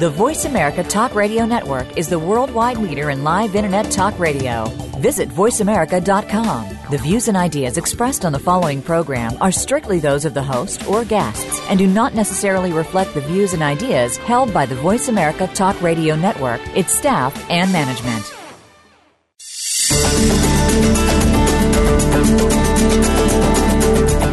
The Voice America Talk Radio Network is the worldwide leader in live Internet talk radio. Visit VoiceAmerica.com. The views and ideas expressed on the following program are strictly those of the host or guests and do not necessarily reflect the views and ideas held by the Voice America Talk Radio Network, its staff, and management.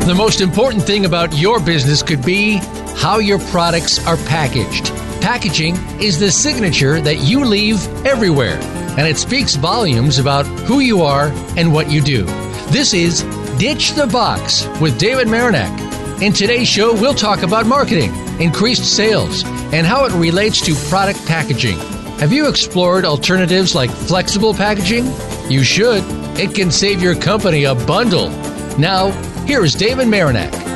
The most important thing about your business could be how your products are packaged. Packaging is the signature that you leave everywhere, and it speaks volumes about who you are and what you do. This is Ditch the Box with David Marinak. In today's show, we'll talk about marketing, increased sales, and how it relates to product packaging. Have you explored alternatives like flexible packaging? You should. It can save your company a bundle. Now, here is David Marinak.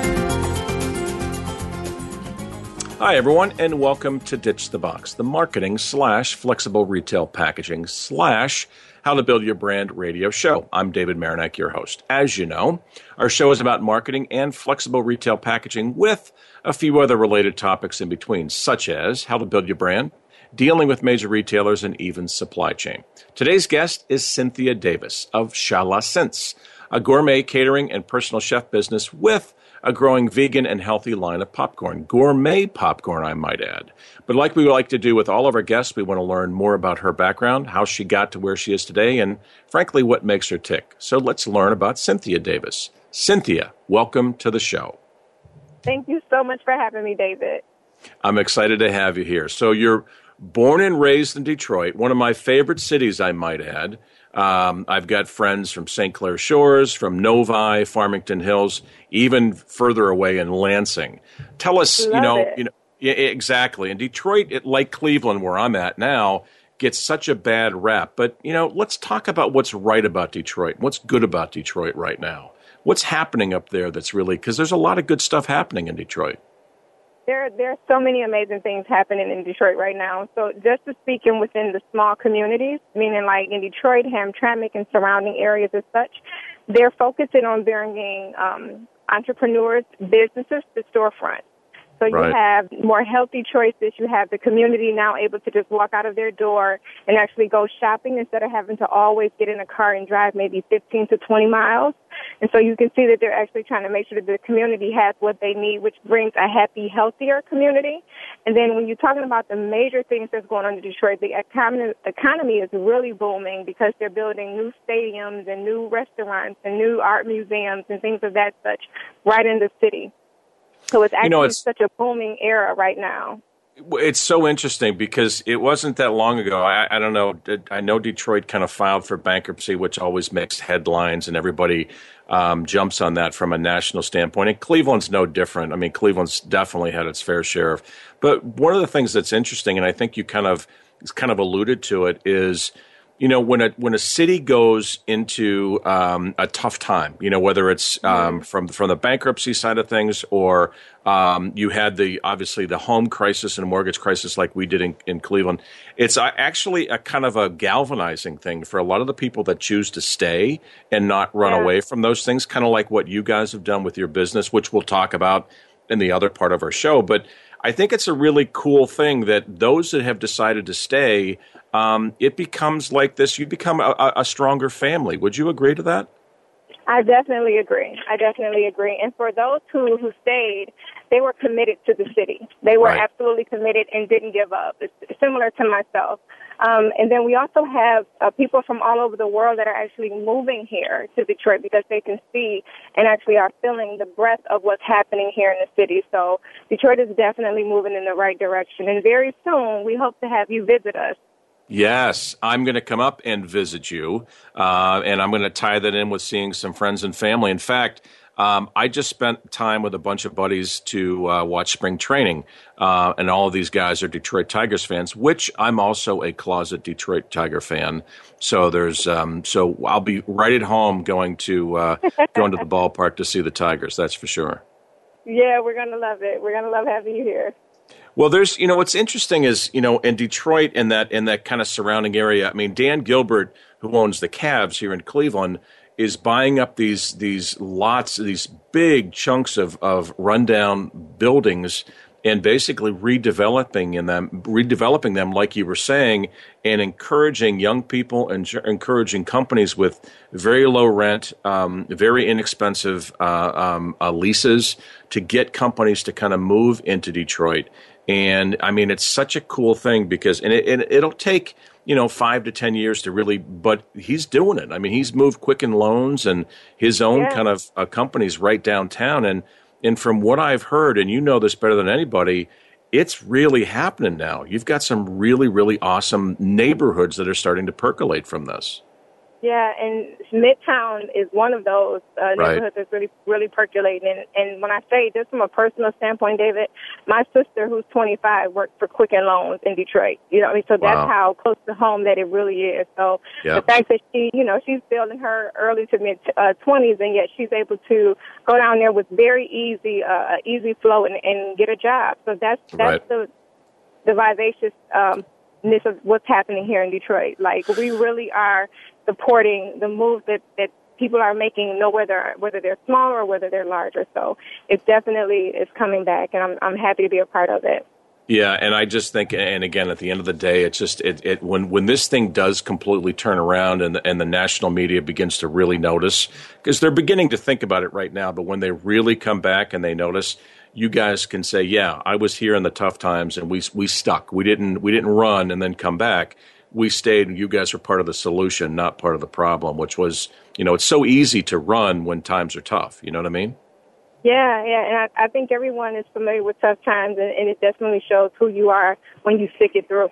Hi, everyone, and welcome to Ditch the Box, the marketing slash flexible retail packaging slash how to build your brand radio show. I'm David Marinak, your host. As you know, our show is about marketing and flexible retail packaging with a few other related topics in between, such as how to build your brand, dealing with major retailers, and even supply chain. Today's guest is Cynthia Davis of Sha La Cynt's, a gourmet catering and personal chef business with a growing vegan and healthy line of popcorn, gourmet popcorn, I might add. But like we like to do with all of our guests, we want to learn more about her background, how she got to where she is today, and frankly, what makes her tick. So let's learn about Cynthia Davis. Cynthia, welcome to the show. Thank you so much for having me, David. I'm excited to have you here. So you're born and raised in Detroit, one of my favorite cities, I might add. Um, I've got friends from St. Clair Shores, from Novi, Farmington Hills, even further away in Lansing. Tell us, Love you know, it. you know, yeah, exactly. And Detroit, it, like Cleveland, where I'm at now, gets such a bad rap. But you know, let's talk about what's right about Detroit. What's good about Detroit right now? What's happening up there that's really because there's a lot of good stuff happening in Detroit. There, there are so many amazing things happening in Detroit right now. So just to speak in within the small communities, meaning like in Detroit, Hamtramck, and surrounding areas as such, they're focusing on bringing um, entrepreneurs, businesses to storefronts. So you Right. have more healthy choices. You have the community now able to just walk out of their door and actually go shopping instead of having to always get in a car and drive maybe 15 to 20 miles. And so you can see that they're actually trying to make sure that the community has what they need, which brings a happy, healthier community. And then when you're talking about the major things that's going on in Detroit, the economy, economy is really booming because they're building new stadiums and new restaurants and new art museums and things of that such right in the city. So it's actually You know, it's- such a booming era right now. It's so interesting because it wasn't that long ago. I, I don't know. I know Detroit kind of filed for bankruptcy, which always makes headlines, and everybody um, jumps on that from a national standpoint. And Cleveland's no different. I mean, Cleveland's definitely had its fair share of. But one of the things that's interesting, and I think you kind of kind of alluded to it, is you know when a when a city goes into um, a tough time, you know whether it's um, from from the bankruptcy side of things or um, you had the obviously the home crisis and mortgage crisis like we did in, in Cleveland. It's actually a kind of a galvanizing thing for a lot of the people that choose to stay and not run Yeah. away from those things, kind of like what you guys have done with your business, which we'll talk about in the other part of our show. But I think it's a really cool thing that those that have decided to stay, um, it becomes like this. You become a, a- stronger family. Would you agree to that? I definitely agree. I definitely agree. And for those who, who stayed, they were committed to the city. They were Right. absolutely committed and didn't give up. It's similar to myself. Um, and then we also have uh, people from all over the world that are actually moving here to Detroit because they can see and actually are feeling the breath of what's happening here in the city. So Detroit is definitely moving in the right direction. And very soon, we hope to have you visit us. Yes, I'm going to come up and visit you, uh, and I'm going to tie that in with seeing some friends and family. In fact, um, I just spent time with a bunch of buddies to uh, watch spring training, uh, and all of these guys are Detroit Tigers fans, which I'm also a closet Detroit Tiger fan. So there's, um, so I'll be right at home going to uh, going to the ballpark to see the Tigers. That's for sure. Yeah, we're going to love it. We're going to love having you here. Well, there's you know what's interesting is you know in Detroit in that in that kind of surrounding area. I mean, Dan Gilbert, who owns the Cavs here in Cleveland, is buying up these these lots, these big chunks of of rundown buildings and basically redeveloping in them, redeveloping them, like you were saying, and encouraging young people and encouraging companies with very low rent, um, very inexpensive uh, um, uh, leases to get companies to kind of move into Detroit. And I mean, it's such a cool thing because, and, it, and it'll take you know five to ten years to really, but he's doing it. I mean, he's moved Quicken Loans and his own yeah. kind of uh, companies right downtown, and and from what I've heard, and you know this better than anybody, it's really happening now. You've got some really, really awesome neighborhoods that are starting to percolate from this. Yeah, and Midtown is one of those uh, neighborhoods that's really, really percolating. And, and when I say just from a personal standpoint, David, my sister, who's 25, worked for Quicken Loans in Detroit. You know, I mean, so that's how close to home that it really is. So yep. the fact that she, you know, she's building her early to mid uh, 20s, and yet she's able to go down there with very easy, uh, easy flow and, and get a job. So that's that's right. the the vivacious um, of what's happening here in Detroit. Like we really are supporting the moves that, that people are making, know whether whether they're small or whether they're larger. So it definitely is coming back, and I'm I'm happy to be a part of it. Yeah, and I just think, and again, at the end of the day, it's just it, it when when this thing does completely turn around and the, and the national media begins to really notice because they're beginning to think about it right now, but when they really come back and they notice, you guys can say, "Yeah, I was here in the tough times, and we we stuck. We didn't we didn't run and then come back." We stayed and you guys were part of the solution, not part of the problem, which was, you know, it's so easy to run when times are tough. You know what I mean? Yeah, yeah, and I, I think everyone is familiar with tough times, and, and it definitely shows who you are when you stick it through.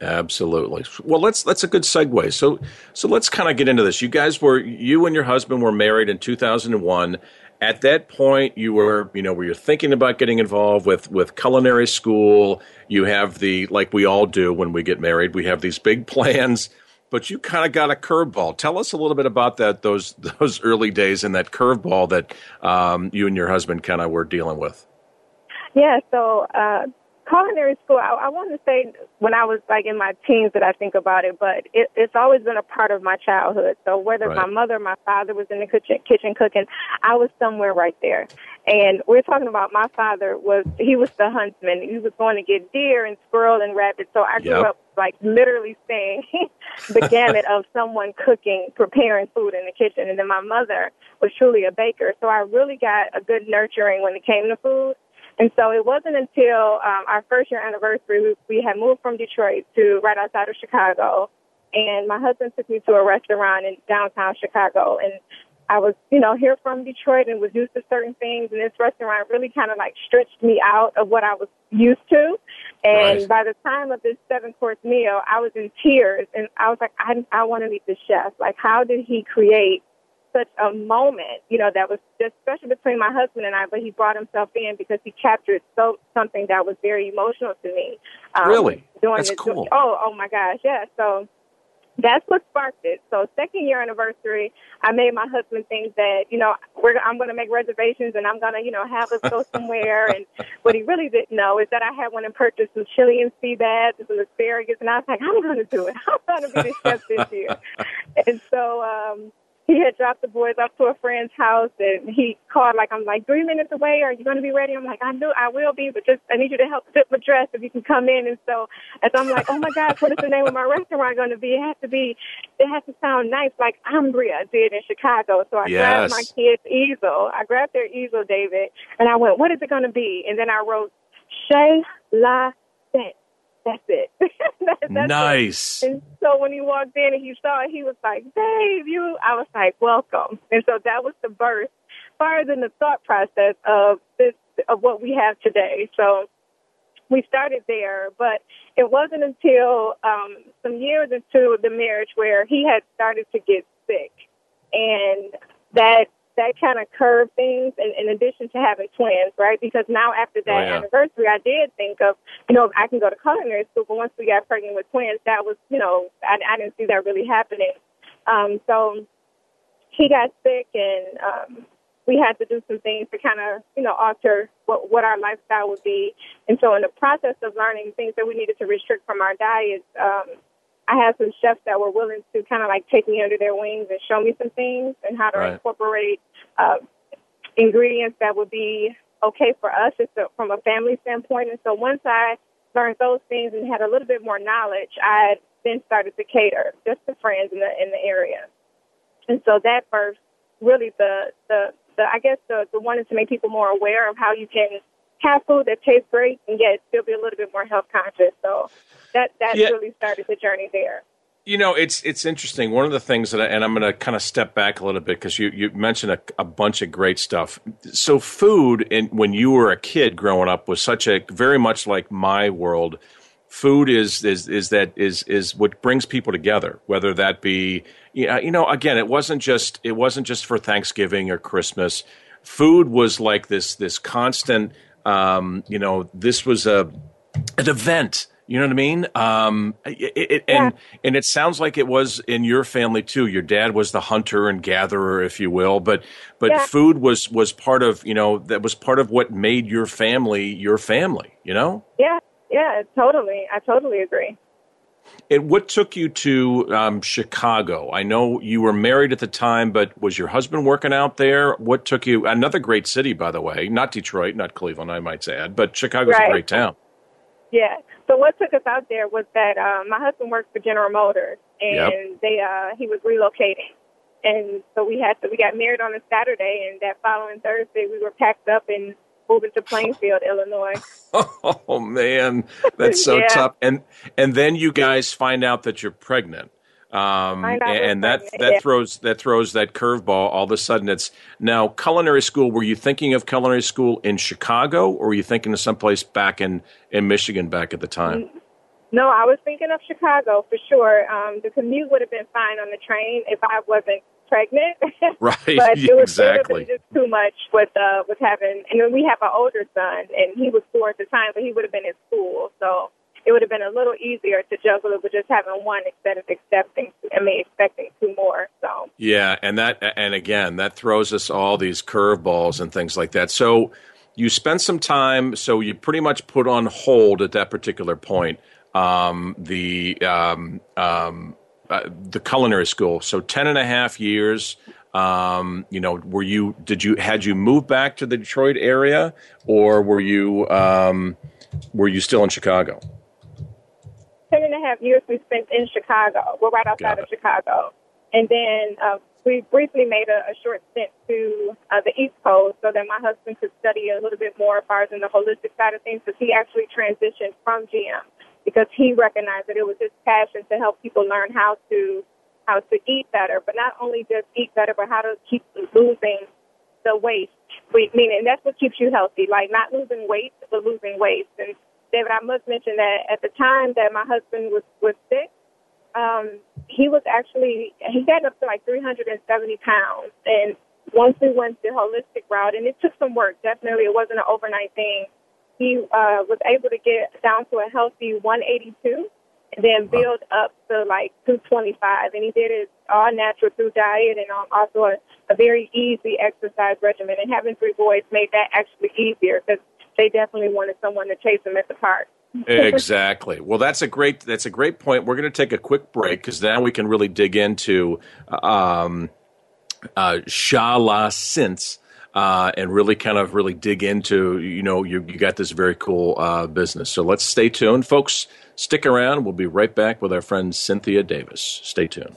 Absolutely. Well, let's that's a good segue. So so let's kind of get into this. You guys were you and your husband were married in 2001 at that point you were you know were you're thinking about getting involved with with culinary school. You have the like we all do when we get married we have these big plans but you kind of got a curveball. Tell us a little bit about that those those early days and that curveball that um, you and your husband kind of were dealing with. Yeah so uh, culinary school, I, I want to say when I was like in my teens that I think about it, but it, it's always been a part of my childhood. So whether right. my mother, or my father was in the kitchen, kitchen cooking, I was somewhere right there. And we're talking about my father was he was the huntsman. He was going to get deer and squirrel and rabbit. So I grew yep. up like literally seeing the gamut of someone cooking, preparing food in the kitchen. And then my mother was truly a baker. So I really got a good nurturing when it came to food. And so it wasn't until um, our first year anniversary, we, we had moved from Detroit to right outside of Chicago. And my husband took me to a restaurant in downtown Chicago. And I was, you know, here from Detroit and was used to certain things. And this restaurant really kind of like stretched me out of what I was used to. And right. by the time of this seven course meal, I was in tears. And I was like, I, I want to meet the chef. Like, how did he create such a moment, you know, that was just special between my husband and I, but he brought himself in because he captured so something that was very emotional to me. Um, really? That's cool. oh, oh my gosh, yeah. So that's what sparked it. So second year anniversary, I made my husband think that, you know, we're, I'm going to make reservations and I'm going to, you know, have us go somewhere. and what he really didn't know is that I had went and purchased some Chilean sea bass and some asparagus. And I was like, I'm going to do it. I'm going to be the chef this year. and so, um, he had dropped the boys off to a friend's house and he called like I'm like three minutes away. Are you going to be ready? I'm like I knew I will be, but just I need you to help fit my dress if you can come in. And so as I'm like, oh my gosh, what is the name of my restaurant going to be? It has to be, it has to sound nice like Ambria did in Chicago. So I yes. grabbed my kids' easel. I grabbed their easel, David, and I went, what is it going to be? And then I wrote Sha La Cynt's that's it. that, that's nice. It. And so when he walked in and he saw it, he was like, Dave, you, I was like, welcome. And so that was the birth, far than the thought process of this, of what we have today. So we started there, but it wasn't until um, some years into the marriage where he had started to get sick. And that that kind of curved things in, in addition to having twins, right? Because now after that oh, yeah. anniversary, I did think of, you know, if I can go to culinary school, but once we got pregnant with twins, that was, you know, I, I didn't see that really happening. Um, so he got sick and, um, we had to do some things to kind of, you know, alter what, what our lifestyle would be. And so in the process of learning things that we needed to restrict from our diets, um, I had some chefs that were willing to kind of like take me under their wings and show me some things and how to right. incorporate uh, ingredients that would be okay for us just a, from a family standpoint. And so once I learned those things and had a little bit more knowledge, I then started to cater just to friends in the in the area. And so that first really the the the I guess the the one is to make people more aware of how you can have food that tastes great and yet still be a little bit more health conscious. So that that yeah. really started the journey there. You know, it's it's interesting. One of the things that, I, and I'm going to kind of step back a little bit because you you mentioned a, a, bunch of great stuff. So, food, in, when you were a kid growing up, was such a very much like my world. Food is is is that is is what brings people together. Whether that be, you know, again, it wasn't just it wasn't just for Thanksgiving or Christmas. Food was like this this constant. Um, you know, this was a an event you know what I mean? Um, it, it, yeah. and and it sounds like it was in your family too. Your dad was the hunter and gatherer, if you will. But but yeah. food was was part of you know that was part of what made your family your family. You know? Yeah, yeah, totally. I totally agree. And what took you to um, Chicago? I know you were married at the time, but was your husband working out there? What took you? Another great city, by the way. Not Detroit, not Cleveland, I might add, but Chicago's right. a great town. Yeah. So what took us out there was that um, my husband works for General Motors, and yep. they uh, he was relocating, and so we had to we got married on a Saturday, and that following Thursday we were packed up and moving to Plainfield, Illinois. Oh man, that's so yeah. tough. And and then you guys find out that you're pregnant. Um, and that that yeah. throws that throws that curveball. All of a sudden, it's now culinary school. Were you thinking of culinary school in Chicago, or were you thinking of someplace back in in Michigan back at the time? No, I was thinking of Chicago for sure. Um, the commute would have been fine on the train if I wasn't pregnant. Right, but it was, exactly. Just too much with uh, with having. And then we have an older son, and he was four at the time, but he would have been in school. So it would have been a little easier to juggle it with just having one instead of accepting I mean expecting two more. So Yeah, and that and again, that throws us all these curveballs and things like that. So you spent some time so you pretty much put on hold at that particular point um, the um, um, uh, the culinary school. So ten and a half years. Um, you know, were you did you had you moved back to the Detroit area, or were you um, were you still in Chicago? Ten and a half years we spent in Chicago. We're right outside of Chicago. And then uh, we briefly made a, a short stint to uh, the East Coast so that my husband could study a little bit more as far as in the holistic side of things because he actually transitioned from GM because he recognized that it was his passion to help people learn how to how to eat better, but not only just eat better, but how to keep losing the weight. Meaning that's what keeps you healthy, like not losing weight, but losing weight. And David, I must mention that at the time that my husband was was sick, um, he was actually he got up to like 370 pounds. And once we went the holistic route, and it took some work. Definitely, it wasn't an overnight thing. He uh, was able to get down to a healthy 182, and then build up to like 225. And he did it all natural through diet and um, also a, a very easy exercise regimen. And having three boys made that actually easier because they definitely wanted someone to chase them at the park. exactly. Well, that's a great that's a great point. We're going to take a quick break because now we can really dig into um, uh, Sha La Cynt's. Uh, and really kind of really dig into you know you, you got this very cool uh, business so let's stay tuned folks stick around we'll be right back with our friend cynthia davis stay tuned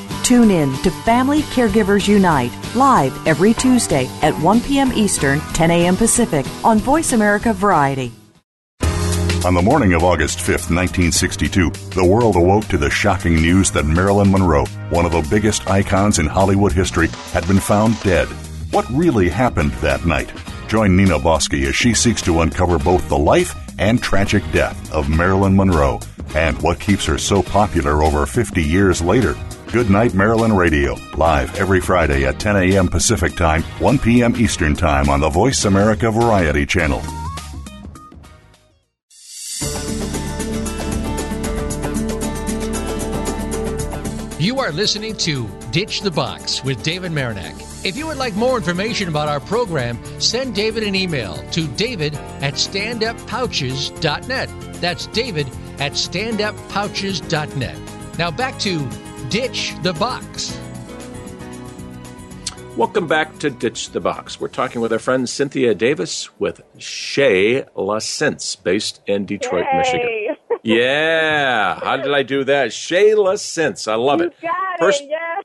Tune in to Family Caregivers Unite live every Tuesday at 1 p.m. Eastern, 10 a.m. Pacific on Voice America Variety. On the morning of August 5th, 1962, the world awoke to the shocking news that Marilyn Monroe, one of the biggest icons in Hollywood history, had been found dead. What really happened that night? Join Nina Bosky as she seeks to uncover both the life and tragic death of Marilyn Monroe and what keeps her so popular over 50 years later. Good Night Marilyn Radio, live every Friday at 10 a.m. Pacific Time, 1 p.m. Eastern Time on the Voice America Variety Channel. You are listening to Ditch the Box with David Marinak. If you would like more information about our program, send David an email to david at standuppouches.net. That's david at standuppouches.net. Now back to Ditch the Box. Welcome back to Ditch the Box. We're talking with our friend Cynthia Davis with Sha La Cynt's, based in Detroit, Yay. Michigan. Yeah. How did I do that? Sha La Cynt's. I love it. You got Pers- it, yes.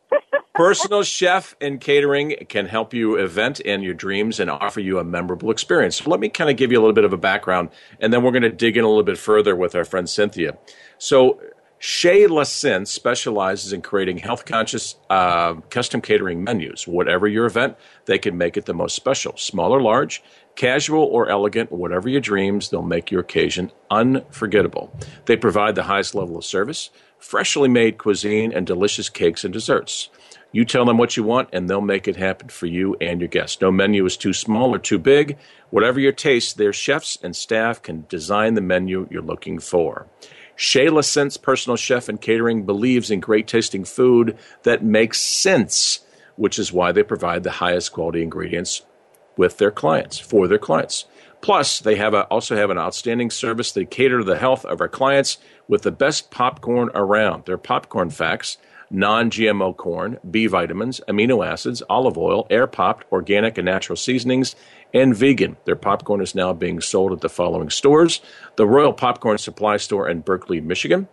Personal chef and catering can help you event in your dreams and offer you a memorable experience. Let me kind of give you a little bit of a background, and then we're going to dig in a little bit further with our friend Cynthia. So, Sha La specializes in creating health conscious uh, custom catering menus. Whatever your event, they can make it the most special. Small or large, casual or elegant, whatever your dreams, they'll make your occasion unforgettable. They provide the highest level of service, freshly made cuisine, and delicious cakes and desserts. You tell them what you want, and they'll make it happen for you and your guests. No menu is too small or too big. Whatever your taste, their chefs and staff can design the menu you're looking for. Sha La Cynt's Personal Chef and Catering believes in great tasting food that makes sense, which is why they provide the highest quality ingredients with their clients, for their clients. Plus, they have a, also have an outstanding service. They cater to the health of our clients with the best popcorn around. Their popcorn facts non GMO corn, B vitamins, amino acids, olive oil, air popped, organic and natural seasonings, and vegan. Their popcorn is now being sold at the following stores the Royal Popcorn Supply Store in Berkley, Michigan.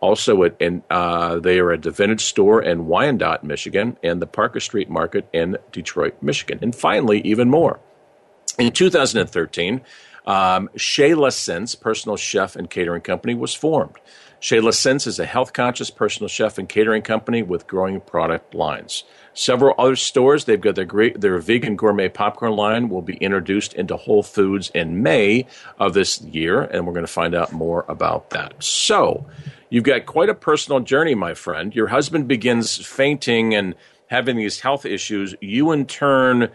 Also, at, in, uh, they are at the Vintage Store in Wyandotte, Michigan, and the Parker Street Market in Detroit, Michigan. And finally, even more. In 2013, um, Sha La Cynt's Personal Chef and Catering Company was formed. Sha La Cynt's is a health conscious personal chef and catering company with growing product lines. Several other stores, they've got their great, their vegan gourmet popcorn line will be introduced into Whole Foods in May of this year, and we're going to find out more about that. So, you've got quite a personal journey, my friend. Your husband begins fainting and having these health issues. You, in turn,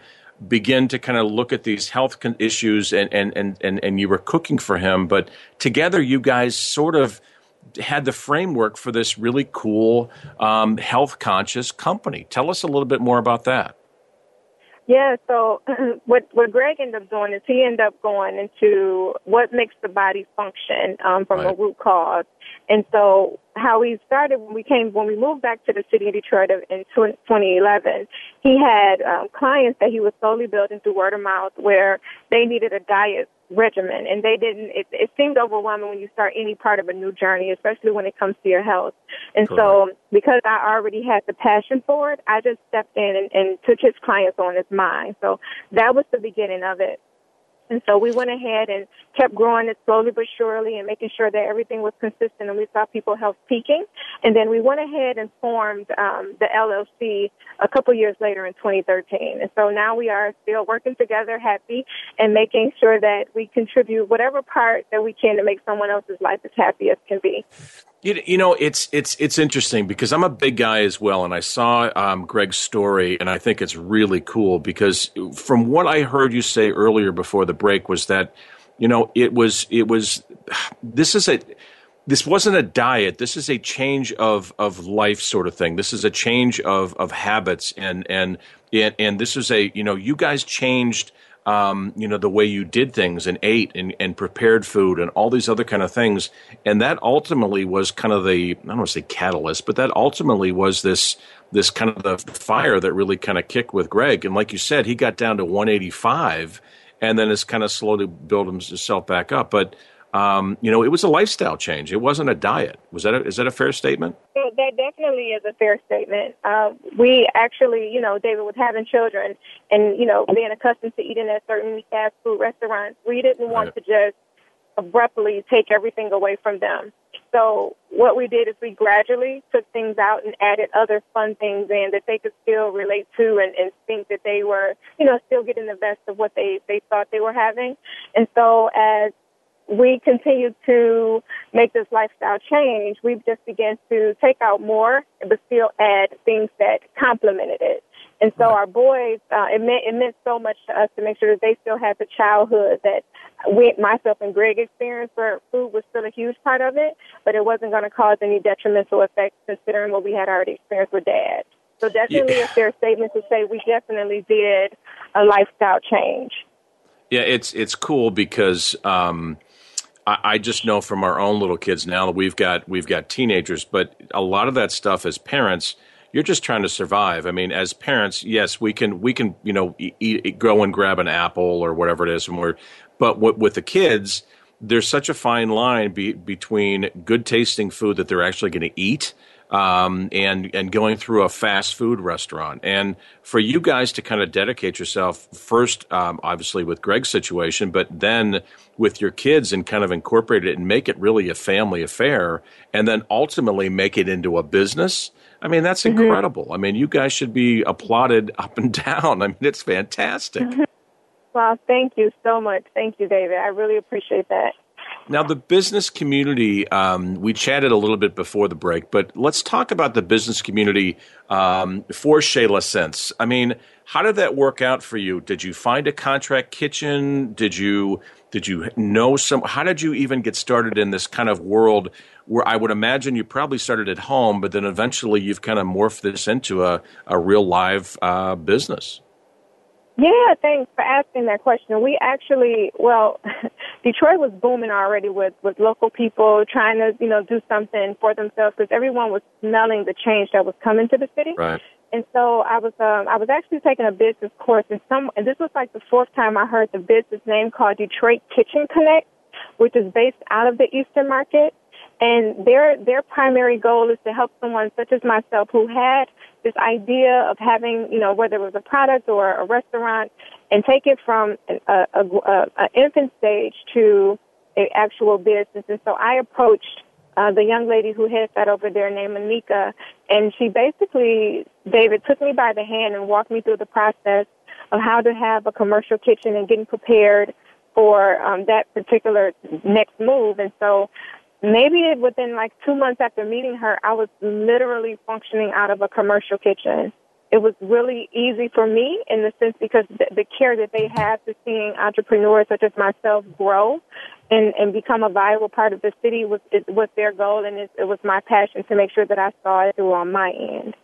begin to kind of look at these health con- issues, and, and, and, and, and you were cooking for him, but together you guys sort of had the framework for this really cool um, health conscious company. Tell us a little bit more about that. Yeah, so what what Greg ended up doing is he ended up going into what makes the body function um, from Right. a root cause. And so how we started when we came when we moved back to the city of Detroit in 2011, he had um, clients that he was slowly building through word of mouth where they needed a diet regimen. And they didn't it, it seemed overwhelming when you start any part of a new journey especially when it comes to your health. And so because i already had the passion for it i just stepped in and, and took his clients on as mine. So that was the beginning of it and so we went ahead and kept growing it slowly but surely and making sure that everything was consistent and we saw people health peaking. And then we went ahead and formed um, the LLC a couple years later in 2013. And so now we are still working together, happy, and making sure that we contribute whatever part that we can to make someone else's life as happy as can be. You, you know, it's it's it's interesting because I'm a big guy as well, and I saw um, Greg's story, and I think it's really cool because from what I heard you say earlier before the break was that, you know, it was it was this is a this wasn't a diet. This is a change of of life sort of thing. This is a change of of habits, and and and, and this is a you know you guys changed um, you know the way you did things and ate and, and prepared food and all these other kind of things, and that ultimately was kind of the I don't want to say catalyst, but that ultimately was this this kind of the fire that really kind of kicked with Greg. And like you said, he got down to 185, and then it's kind of slowly built himself back up, but. Um, you know, it was a lifestyle change. It wasn't a diet. Was that a, is that a fair statement? So that definitely is a fair statement. Uh, we actually, you know, David, was having children and you know being accustomed to eating at certain fast food restaurants, we didn't want right. to just abruptly take everything away from them. So what we did is we gradually took things out and added other fun things in that they could still relate to and, and think that they were, you know, still getting the best of what they, they thought they were having. And so as we continued to make this lifestyle change, we just began to take out more, but still add things that complemented it. And so our boys, uh, it meant it meant so much to us to make sure that they still had the childhood that we, myself and Greg experienced. Where food was still a huge part of it, but it wasn't going to cause any detrimental effects considering what we had already experienced with Dad. So definitely yeah. a fair statement to say we definitely did a lifestyle change. Yeah, it's it's cool because um, I, I just know from our own little kids now that we've got we've got teenagers, but a lot of that stuff as parents you're just trying to survive. I mean, as parents, yes, we can we can you know eat, eat, go and grab an apple or whatever it is, and we're but w- with the kids, there's such a fine line be, between good tasting food that they're actually going to eat um, and and going through a fast food restaurant. And for you guys to kind of dedicate yourself first, um, obviously with Greg's situation, but then with your kids and kind of incorporate it and make it really a family affair, and then ultimately make it into a business. I mean, that's mm-hmm. incredible. I mean, you guys should be applauded up and down. I mean, it's fantastic. Well, thank you so much. Thank you, David. I really appreciate that. Now, the business community, um, we chatted a little bit before the break, but let's talk about the business community um, for Sha La Cynt's. I mean, how did that work out for you? Did you find a contract kitchen? Did you did you know some? How did you even get started in this kind of world where I would imagine you probably started at home, but then eventually you've kind of morphed this into a, a real live uh, business? Yeah, thanks for asking that question. We actually, well, Detroit was booming already with with local people trying to, you know, do something for themselves because everyone was smelling the change that was coming to the city. Right. And so I was, um, I was actually taking a business course, and some, and this was like the fourth time I heard the business name called Detroit Kitchen Connect, which is based out of the Eastern Market. And their their primary goal is to help someone such as myself who had this idea of having, you know, whether it was a product or a restaurant, and take it from an a, a, a infant stage to an actual business. And so I approached uh, the young lady who heads that over there named Anika, and she basically, David, took me by the hand and walked me through the process of how to have a commercial kitchen and getting prepared for um, that particular next move. And so maybe within like two months after meeting her, I was literally functioning out of a commercial kitchen. It was really easy for me in the sense because the, the care that they have to seeing entrepreneurs such as myself grow and, and become a viable part of the city was, it was their goal and it, it was my passion to make sure that I saw it through on my end.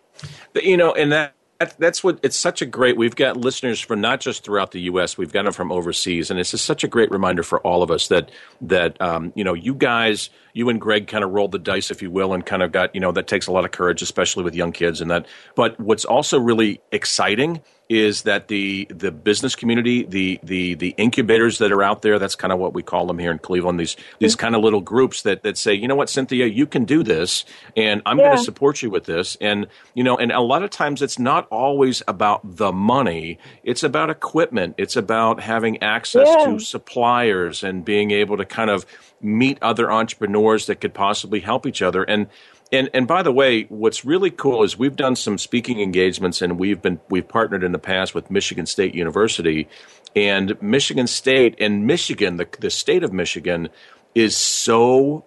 You know, and that that's what it's such a great. We've got listeners from not just throughout the U.S. We've got them from overseas, and it's just such a great reminder for all of us that that um, you know you guys, you and Greg, kind of rolled the dice, if you will, and kind of got you know that takes a lot of courage, especially with young kids, and that. But what's also really exciting is that the the business community, the the the incubators that are out there, that's kind of what we call them here in Cleveland. These these kind of little groups that that say, you know what, Cynthia, you can do this, and I'm yeah. going to support you with this. And you know, and a lot of times it's not always about the money; it's about equipment. It's about having access yeah. to suppliers and being able to kind of meet other entrepreneurs that could possibly help each other. And and and by the way, what's really cool is we've done some speaking engagements, and we've been we've partnered in the past with Michigan State University, and Michigan State and Michigan, the the state of Michigan, is so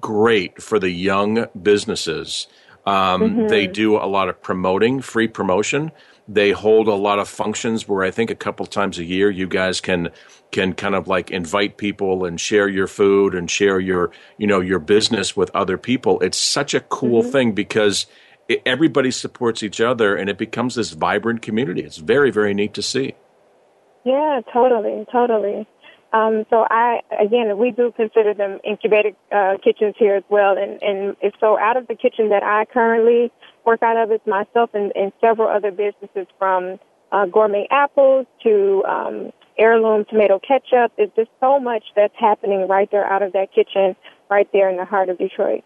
great for the young businesses. Um, mm-hmm. They do a lot of promoting, free promotion. They hold a lot of functions where I think a couple times a year you guys can can kind of like invite people and share your food and share your you know your business with other people. It's such a cool mm-hmm. thing because it, everybody supports each other and it becomes this vibrant community. It's very very neat to see. Yeah, totally, totally. Um, so I, again, we do consider them incubated uh, kitchens here as well. And, and so out of the kitchen that I currently work out of, it's myself and, and several other businesses from uh, gourmet apples to um, heirloom tomato ketchup. It's just so much that's happening right there out of that kitchen, right there in the heart of Detroit.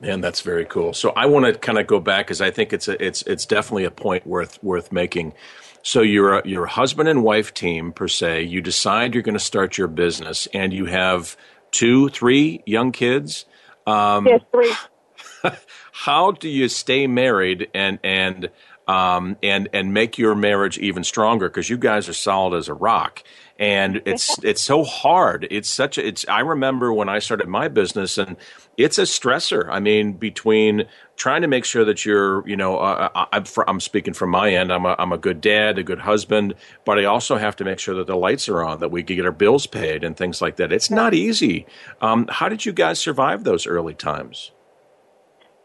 Man, that's very cool. So I want to kind of go back because I think it's a, it's it's definitely a point worth worth making. So you're a, you're a husband and wife team per se. You decide you're going to start your business, and you have two, three young kids. Um, yes, three. How do you stay married and and um, and and make your marriage even stronger? Because you guys are solid as a rock and it's it's so hard. It's such a, it's. I remember when I started my business, and it's a stressor. I mean, between trying to make sure that you're, you know, uh, uh I, I'm speaking from my end. I'm a I'm a good dad, a good husband, but I also have to make sure that the lights are on, that we can get our bills paid, and things like that. It's not easy. Um, how did you guys survive those early times?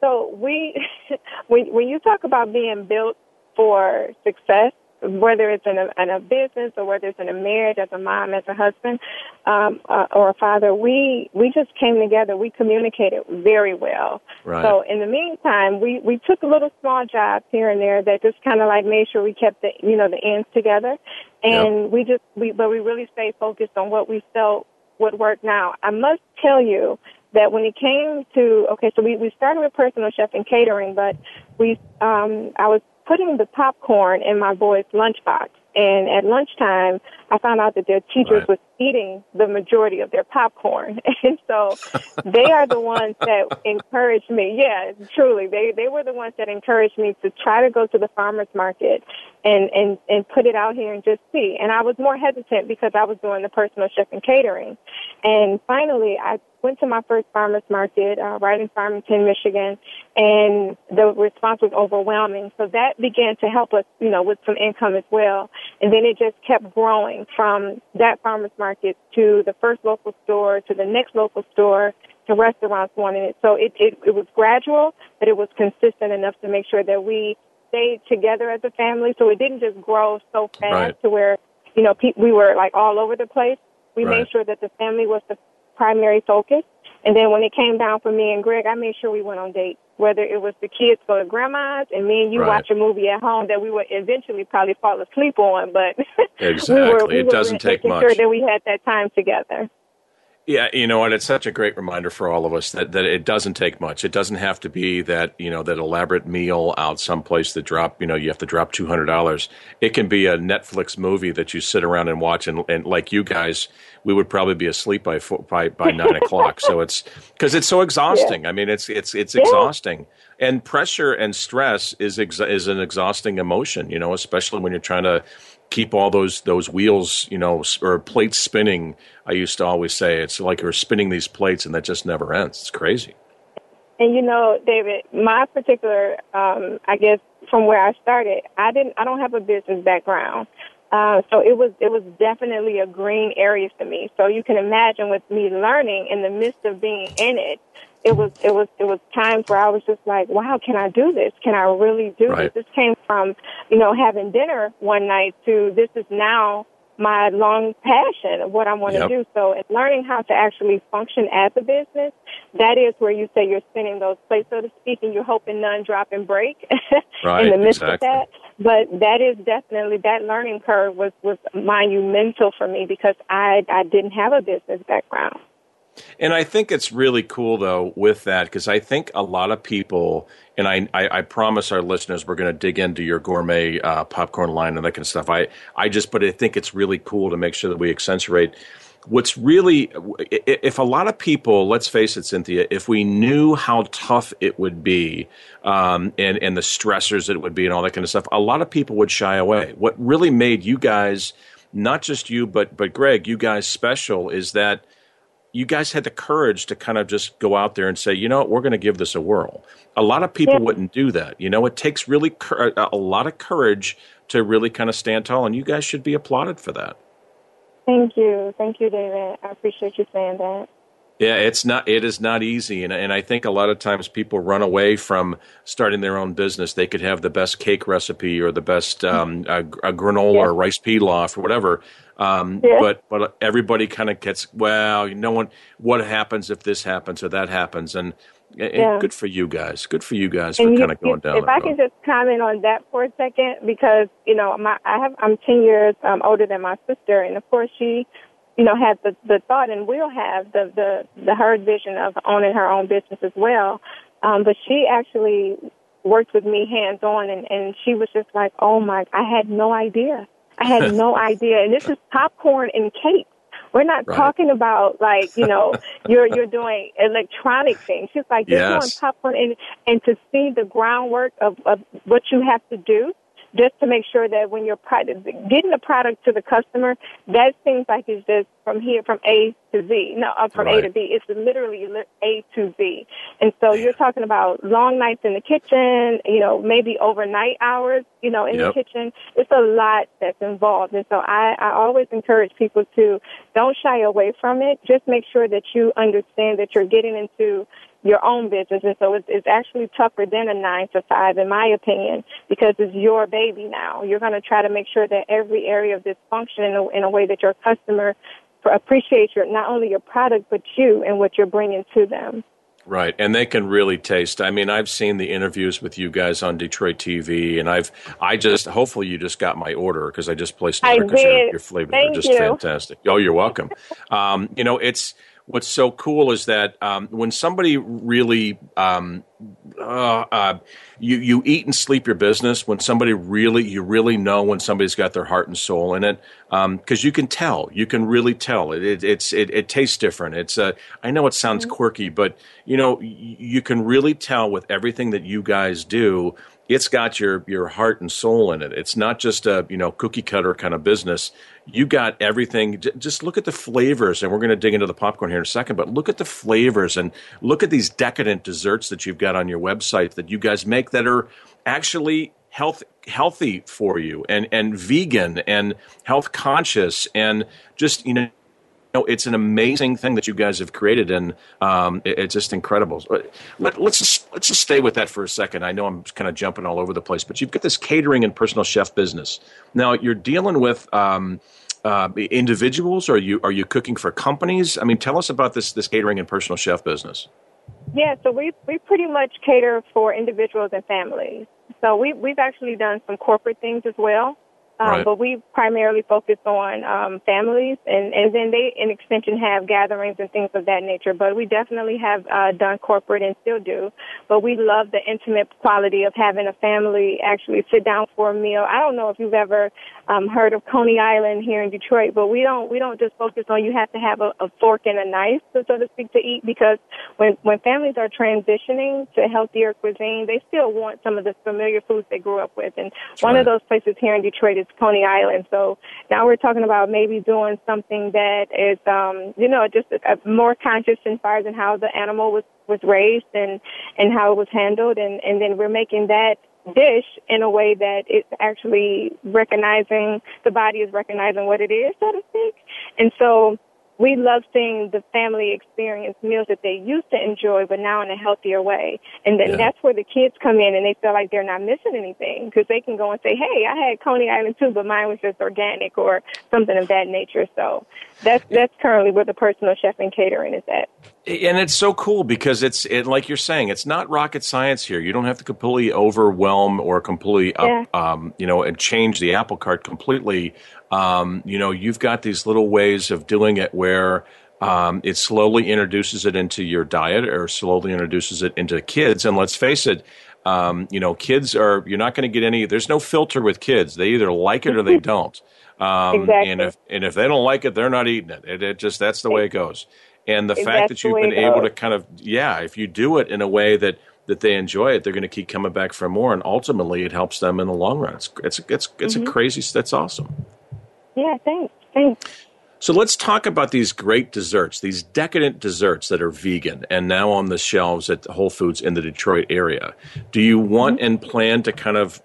So we, when when you talk about being built for success, whether it's in a, in a business or whether it's in a marriage as a mom, as a husband, um, uh, or a father, we we just came together. We communicated very well. Right. So in the meantime, we we took a little small jobs here and there that just kind of like made sure we kept the you know the ends together, and yep. we just we but we really stayed focused on what we felt would work. Now I must tell you that when it came to okay, so we we started with personal chef and catering, but we um I was putting the popcorn in my boys' lunchbox. And at lunchtime, I found out that their teachers right. was eating the majority of their popcorn. And so they are the ones that encouraged me. Yeah, truly. They, they were the ones that encouraged me to try to go to the farmer's market and, and, and put it out here and just see. And I was more hesitant because I was doing the personal chef and catering. And finally, I went to my first farmer's market uh, right in Farmington, Michigan, and the response was overwhelming. So that began to help us, you know, with some income as well. And then it just kept growing from that farmer's market to the first local store to the next local store to restaurants wanting it. So it, it, it was gradual, but it was consistent enough to make sure that we stayed together as a family. So it didn't just grow so fast right. to where, you know, pe- we were like all over the place. We right. made sure that the family was the primary focus. And then when it came down for me and Greg, I made sure we went on dates whether it was the kids go to grandma's and me and you right. watch a movie at home that we would eventually probably fall asleep on, but exactly. we were, we it doesn't take much. Sure that we had that time together. Yeah, you know what? It's such a great reminder for all of us that, that it doesn't take much. It doesn't have to be that you know that elaborate meal out someplace that drop you know you have to drop two hundred dollars. It can be a Netflix movie that you sit around and watch, and, and like you guys, we would probably be asleep by by, by nine o'clock. So it's because it's so exhausting. Yeah. I mean, it's it's it's exhausting, and pressure and stress is ex- is an exhausting emotion. You know, especially when you're trying to keep all those those wheels, you know, or plates spinning. I used to always say it's like you're spinning these plates, and that just never ends. It's crazy. And you know, David, my particular, um, I guess, from where I started, I didn't, I don't have a business background, uh, so it was, it was definitely a green area for me. So you can imagine with me learning in the midst of being in it, it was it was it was times where I was just like, wow, can I do this? Can I really do right. this? This came from you know having dinner one night to this is now my long passion of what I want yep. to do. So learning how to actually function as a business, that is where you say you're spinning those plates, so to speak, and you're hoping none drop and break right, in the midst exactly. of that. But that is definitely that learning curve was was monumental for me because I I didn't have a business background. And I think it's really cool though with that because I think a lot of people, and I, I, I promise our listeners we're going to dig into your gourmet uh, popcorn line and that kind of stuff. I, I just, but I think it's really cool to make sure that we accentuate what's really if a lot of people let's face it cynthia if we knew how tough it would be um, and and the stressors that it would be and all that kind of stuff a lot of people would shy away what really made you guys not just you but but greg you guys special is that you guys had the courage to kind of just go out there and say, you know what, we're going to give this a whirl. A lot of people yeah. wouldn't do that. You know, it takes really a lot of courage to really kind of stand tall, and you guys should be applauded for that. Thank you, thank you, David. I appreciate you saying that. Yeah, it's not. It is not easy, and and I think a lot of times people run away from starting their own business. They could have the best cake recipe or the best um, a, a granola yeah. or rice pilaf or whatever, um, yeah. But but everybody kind of gets well. No one. What what happens if this happens or that happens? And yeah. good for you guys. Good for you guys for kind of going down. If I road. can just comment on that for a second, because you know, my I have I'm ten years um, older than my sister, and of course she, you know, had the the thought and will have the the the her vision of owning her own business as well. Um, but she actually worked with me hands on, and and she was just like, oh my, I had no idea. I had no idea, and this is popcorn and cake. We're not right. talking about like you know you're you're doing electronic things. Just like you're yes. doing popcorn and and to see the groundwork of of what you have to do just to make sure that when you're product, getting the product to the customer, that seems like it's just from here, from A to Z. No, uh, from right. A to B. It's literally A to Z. And so you're talking about long nights in the kitchen, you know, maybe overnight hours, you know, in yep. the kitchen. It's a lot that's involved. And so I, I always encourage people to don't shy away from it. Just make sure that you understand that you're getting into your own business. And so it's, it's actually tougher than a nine to five, in my opinion, because it's your baby now. You're going to try to make sure that every area of this function in a, in a way that your customer appreciates your, not only your product, but you and what you're bringing to them. Right, and they can really taste. I mean, I've seen the interviews with you guys on Detroit TV, and I've, I just, hopefully, you just got my order because I just placed an order because your, your flavors Thank are just you. fantastic. Oh, you're welcome. um, you know, it's what's so cool is that um, when somebody really um, uh, uh, you you eat and sleep your business when somebody really you really know when somebody's got their heart and soul in it because um, you can tell. You can really tell. It, it it's it, it, tastes different. It's uh, I know it sounds mm-hmm. quirky but you know you can really tell with everything that you guys do it's got your your heart and soul in it. It's not just a you know cookie cutter kind of business. You got everything. Just look at the flavors, and we're going to dig into the popcorn here in a second. But look at the flavors, and look at these decadent desserts that you've got on your website that you guys make that are actually health healthy for you, and and vegan, and health conscious, and just you know know, it's an amazing thing that you guys have created, and um, it, it's just incredible. Let, us just let's just stay with that for a second. I know I'm kind of jumping all over the place, but you've got this catering and personal chef business. Now you're dealing with. Um, uh, individuals? Or are you are you cooking for companies? I mean, tell us about this this catering and personal chef business. Yeah, so we we pretty much cater for individuals and families. So we we've actually done some corporate things as well. Um, right. But we primarily focus on um, families, and, and then they, in extension, have gatherings and things of that nature. But we definitely have uh, done corporate and still do. But we love the intimate quality of having a family actually sit down for a meal. I don't know if you've ever um, heard of Coney Island here in Detroit, but we don't we don't just focus on you have to have a, a fork and a knife, so, so to speak, to eat because when when families are transitioning to healthier cuisine, they still want some of the familiar foods they grew up with, and That's one right. of those places here in Detroit is Coney Island. So now we're talking about maybe doing something that is, um, you know, just a, a more conscious as far as how the animal was was raised and and how it was handled, and and then we're making that dish in a way that it's actually recognizing the body is recognizing what it is, so to speak. And so we love seeing the family experience meals that they used to enjoy, but now in a healthier way. And then yeah. that's where the kids come in and they feel like they're not missing anything because they can go and say, hey, I had Coney Island too, but mine was just organic or something of that nature. So that's, that's currently where the personal chef and catering is at. And it's so cool because it's it, like you're saying, it's not rocket science here. You don't have to completely overwhelm or completely, up, yeah. um, you know, and change the apple cart completely um, you know, you've got these little ways of doing it where um, it slowly introduces it into your diet or slowly introduces it into kids. And let's face it, um, you know, kids are, you're not going to get any, there's no filter with kids. They either like it or they don't. Um, exactly. And if, and if they don't like it, they're not eating it. It, it just, that's the way it goes. And the fact that you've been able to kind of, yeah, if you do it in a way that, that they enjoy it, they're going to keep coming back for more, and ultimately, it helps them in the long run. It's it's it's, it's mm-hmm. a crazy. That's awesome. Yeah, thanks. Thanks. So let's talk about these great desserts, these decadent desserts that are vegan and now on the shelves at Whole Foods in the Detroit area. Do you want mm-hmm. and plan to kind of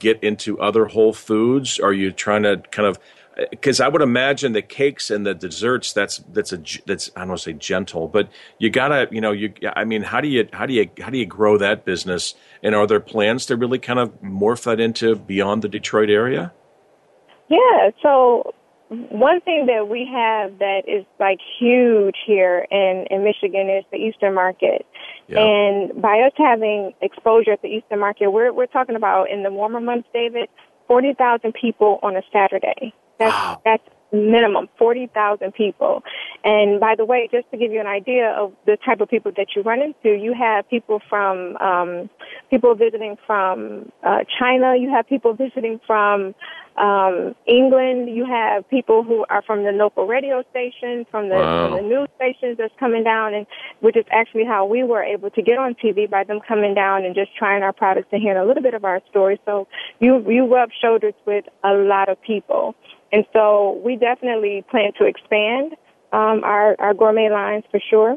get into other Whole Foods? Are you trying to kind of because I would imagine the cakes and the desserts that's that's a that's I don't want to say gentle, but you gotta you know you I mean how do you how do you how do you grow that business? And are there plans to really kind of morph that into beyond the Detroit area? Yeah, so one thing that we have that is like huge here in, in Michigan is the Eastern market. Yeah. And by us having exposure at the Eastern Market, we're we're talking about in the warmer months, David, forty thousand people on a Saturday. That's Wow. that's minimum forty thousand people. And by the way, just to give you an idea of the type of people that you run into, you have people from um, people visiting from uh, China. You have people visiting from um, England. You have people who are from the local radio station, from the, Wow. from the news stations that's coming down, and which is actually how we were able to get on TV by them coming down and just trying our products and hearing a little bit of our story. So you you rub shoulders with a lot of people, and so we definitely plan to expand um, our our gourmet lines for sure.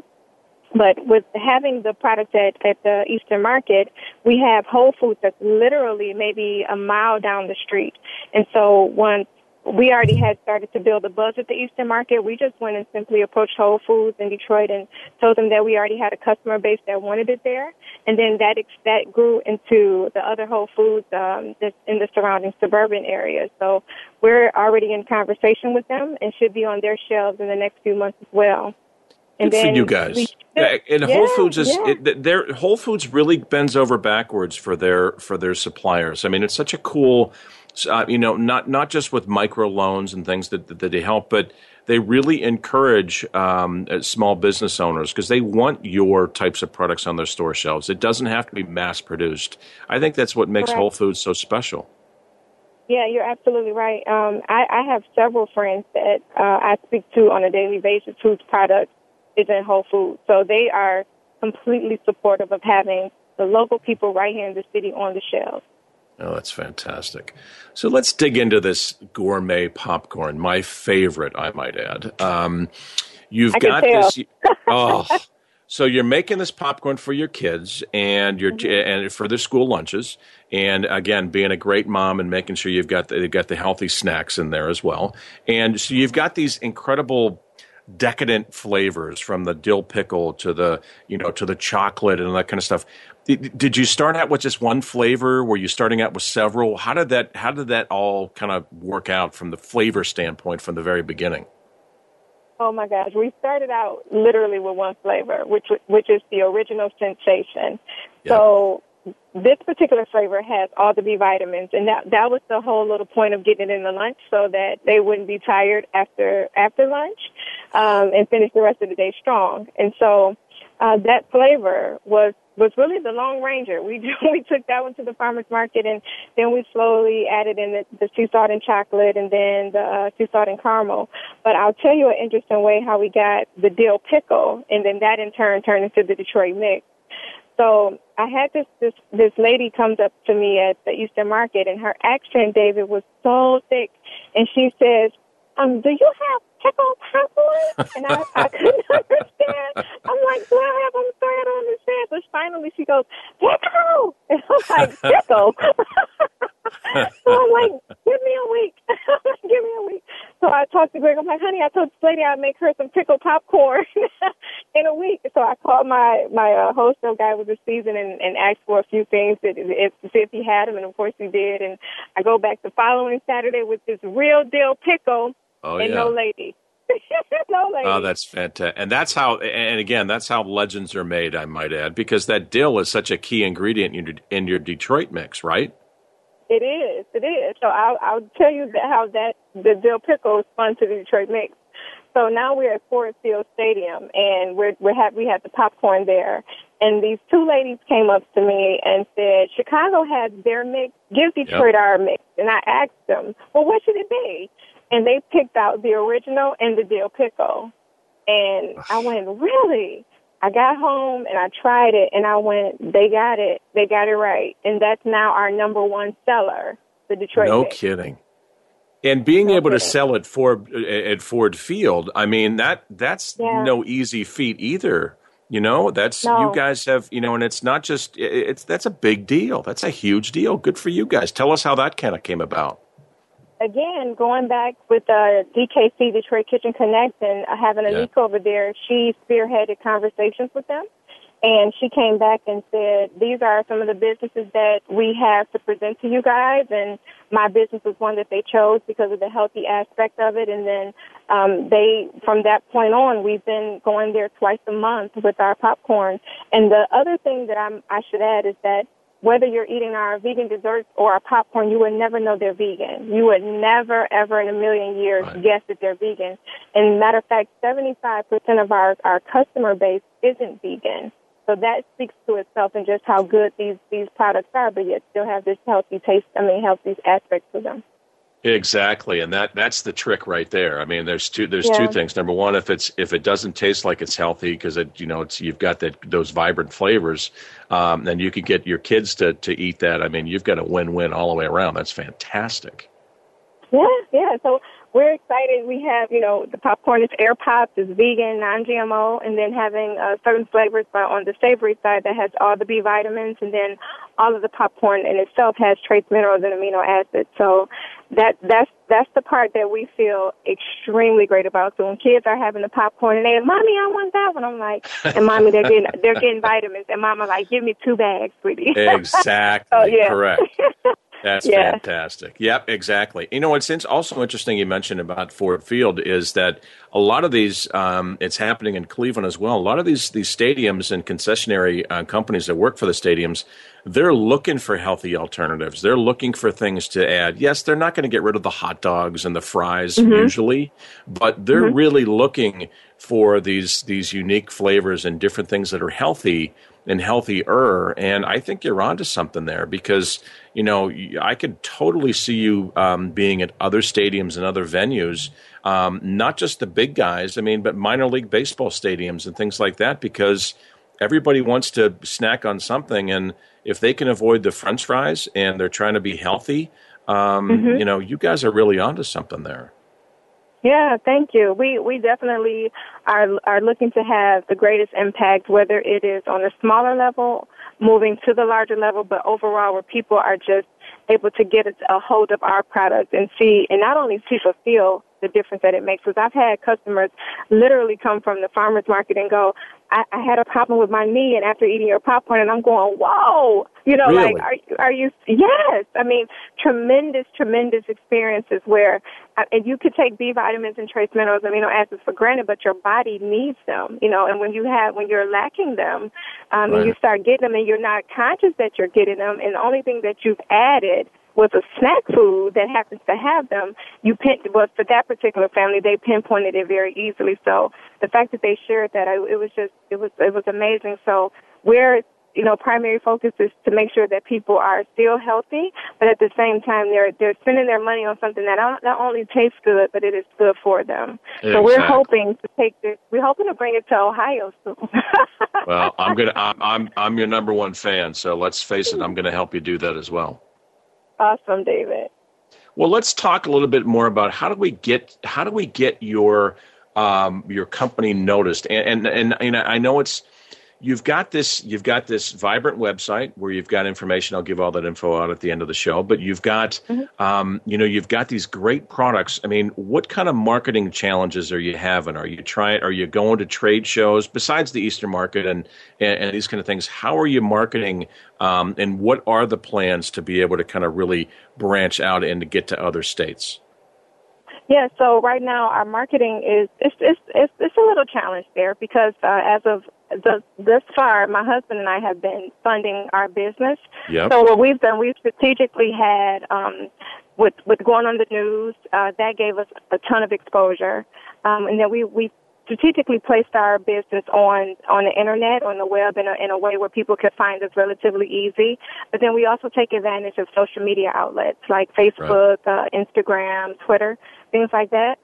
But with having the product at, at the Eastern Market, we have Whole Foods that's literally maybe a mile down the street. And so once we already had started to build a buzz at the Eastern Market, we just went and simply approached Whole Foods in Detroit and told them that we already had a customer base that wanted it there. And then that that grew into the other Whole Foods um, in the surrounding suburban areas. So we're already in conversation with them and should be on their shelves in the next few months as well. And Good for you guys. we- and Whole Yeah, Foods is yeah. it, their Whole Foods really bends over backwards for their for their suppliers. I mean, it's such a cool, uh, you know, not not just with micro loans and things that that they help, but they really encourage um, uh, small business owners because they want your types of products on their store shelves. It doesn't have to be mass produced. I think that's what makes Correct. Whole Foods so special. Yeah, you're absolutely right. Um, I, I have several friends that uh, I speak to on a daily basis whose product is in Whole Foods. So they are completely supportive of having the local people right here in the city on the shelves. Oh, that's fantastic. So let's dig into this gourmet popcorn, my favorite, I might add. Um, you've I got this. Oh, so you're making this popcorn for your kids and your Mm-hmm. and for their school lunches, and again, being a great mom and making sure you've got the, you've got the healthy snacks in there as well. And so you've got these incredible decadent flavors from the dill pickle to the you know to the chocolate and that kind of stuff did, did you start out with just one flavor were you starting out with several how did that how did that all kind of work out from the flavor standpoint from the very beginning Oh my gosh, we started out literally with one flavor, which which is the original sensation. Yeah. So this particular flavor has all the B vitamins, and that that was the whole little point of getting it in the lunch, so that they wouldn't be tired after after lunch, um, and finish the rest of the day strong. And so uh, that flavor was was really the Lone Ranger. We we took that one to the farmers market, and then we slowly added in the, the sea salt and chocolate, and then the uh, sea salt and caramel. But I'll tell you an interesting way how we got the dill pickle, and then that in turn turned into the Detroit mix. So I had this this this lady comes up to me at the Eastern Market, and her accent, David, was so thick, and she says, "Um, do you have pickle popcorn?" And I, I couldn't understand. I'm like, "Do I have?" I'm sorry, I don't understand. So finally, she goes, "Pickle," and I'm like, "Pickle." so I'm like, "Give me a week. Give me a week." So I talked to Greg. I'm like, "Honey, I told this lady I'd make her some pickle popcorn in a week." So I called my my uh, wholesale guy with the season and, and asked for a few things that if, to see if he had them, and of course he did. And I go back the following Saturday with this real deal pickle oh and yeah no oh, lady. no lady. Oh, that's fantastic. And that's how, and again, that's how legends are made, I might add, because that dill is such a key ingredient in your, in your Detroit mix, right? It is. It is. So I'll, I'll tell you that how that the dill pickle is spun to the Detroit mix. So now we're at Ford Field Stadium, and we're we have we had the popcorn there, and these two ladies came up to me and said, "Chicago has their mix. Give Detroit our mix." And I asked them, "Well, what should it be?" And they picked out the original and the dill pickle, and I went, "Really?" I got home and I tried it, and I went, "They got it. They got it right." And that's now our number one seller, the Detroit no mix. kidding. And being No able to sell at Ford at Ford Field, I mean that that's Yeah. no easy feat either. You know, that's No. you guys have, you know, and it's not just it's that's a big deal. That's a huge deal. Good for you guys. Tell us how that kind of came about. Again, going back with uh, DKC, Detroit Kitchen Connect, and uh, having Yeah. Anika over there, she spearheaded conversations with them. And she came back and said, these are some of the businesses that we have to present to you guys. And my business was one that they chose because of the healthy aspect of it. And then um, they, from that point on, we've been going there twice a month with our popcorn. And the other thing that I'm, I should add is that whether you're eating our vegan desserts or our popcorn, you would never know they're vegan. You would never, ever in a million years right. guess that they're vegan. And matter of fact, 75% of our, our customer base isn't vegan. So that speaks to itself and just how good these, these products are, but yet still have this healthy taste, I mean, healthy aspects to them. Exactly, and that that's the trick right there. I mean, there's two there's yeah. two things. Number one, if it's if it doesn't taste like it's healthy because it you know it's you've got that those vibrant flavors, um, and you could get your kids to to eat that. I mean, you've got a win win all the way around. That's fantastic. Yeah, yeah. So we're excited. We have, you know, the popcorn is air popped, it's vegan, non-GMO, and then having uh, certain flavors, but on the savory side that has all the B vitamins, and then all of the popcorn in itself has trace minerals and amino acids. So that that's that's the part that we feel extremely great about. So when kids are having the popcorn and they, mommy, I want that one, I'm like, and mommy, they're getting they're getting vitamins, and mama like, give me two bags, sweetie. Exactly. so, yeah. Correct. That's yeah. fantastic. Yep, exactly. You know what's also interesting you mentioned about Ford Field is that a lot of these, um, it's happening in Cleveland as well. A lot of these these stadiums and concessionary uh, companies that work for the stadiums, they're looking for healthy alternatives. They're looking for things to add. Yes, they're not going to get rid of the hot dogs and the fries mm-hmm. usually, but they're mm-hmm. really looking for these these unique flavors and different things that are healthy and healthier. And I think you're onto something there because, you know, I could totally see you um, being at other stadiums and other venues, um, not just the big guys, I mean, but minor league baseball stadiums and things like that because everybody wants to snack on something. And if they can avoid the french fries and they're trying to be healthy, um, mm-hmm. you know, you guys are really onto something there. Yeah, thank you. We we definitely are are looking to have the greatest impact, whether it is on a smaller level, moving to the larger level, but overall, where people are just able to get a hold of our product and see, and not only see but feel the difference that it makes. Because I've had customers literally come from the farmers market and go, I, I had a problem with my knee, and after eating your popcorn, and I'm going, whoa, you know, really? like, are are you? Yes, I mean, tremendous, tremendous experiences where, uh, and you could take B vitamins and trace minerals, and amino acids for granted, but your body needs them, you know, and when you have, when you're lacking them, um, right. and you start getting them, and you're not conscious that you're getting them, and the only thing that you've added was a snack food that happens to have them, you pin, well, for that particular family, they pinpointed it very easily. So the fact that they shared that, I, it was just, it was, it was amazing. So where, you know, primary focus is to make sure that people are still healthy, but at the same time, they're, they're spending their money on something that not only tastes good, but it is good for them. Exactly. So we're hoping to take this, we're hoping to bring it to Ohio soon. well, I'm going to, I'm, I'm, I'm your number one fan. So let's face it, I'm going to help you do that as well. Awesome, David. Well, let's talk a little bit more about how do we get how do we get your um, your company noticed? And, and and and I know it's you've got this you've got this vibrant website where you've got information. I'll give all that info out at the end of the show. But you've got mm-hmm. um, you know you've got these great products. I mean what kind of marketing challenges are you having? Are you trying are you going to trade shows besides the eastern market and and, and these kind of things? How are you marketing um, and what are the plans to be able to kind of really branch out and to get to other states? Yeah, so right now our marketing is it's it's it's, it's a little challenge there because uh, as of the, this far, my husband and I have been funding our business. Yep. So what we've done, we've strategically had um, with with going on the news uh, that gave us a ton of exposure, um, and then we we strategically placed our business on on the internet, on the web, in a, in a way where people could find us relatively easy. But then we also take advantage of social media outlets like Facebook, right. uh, Instagram, Twitter, things like that.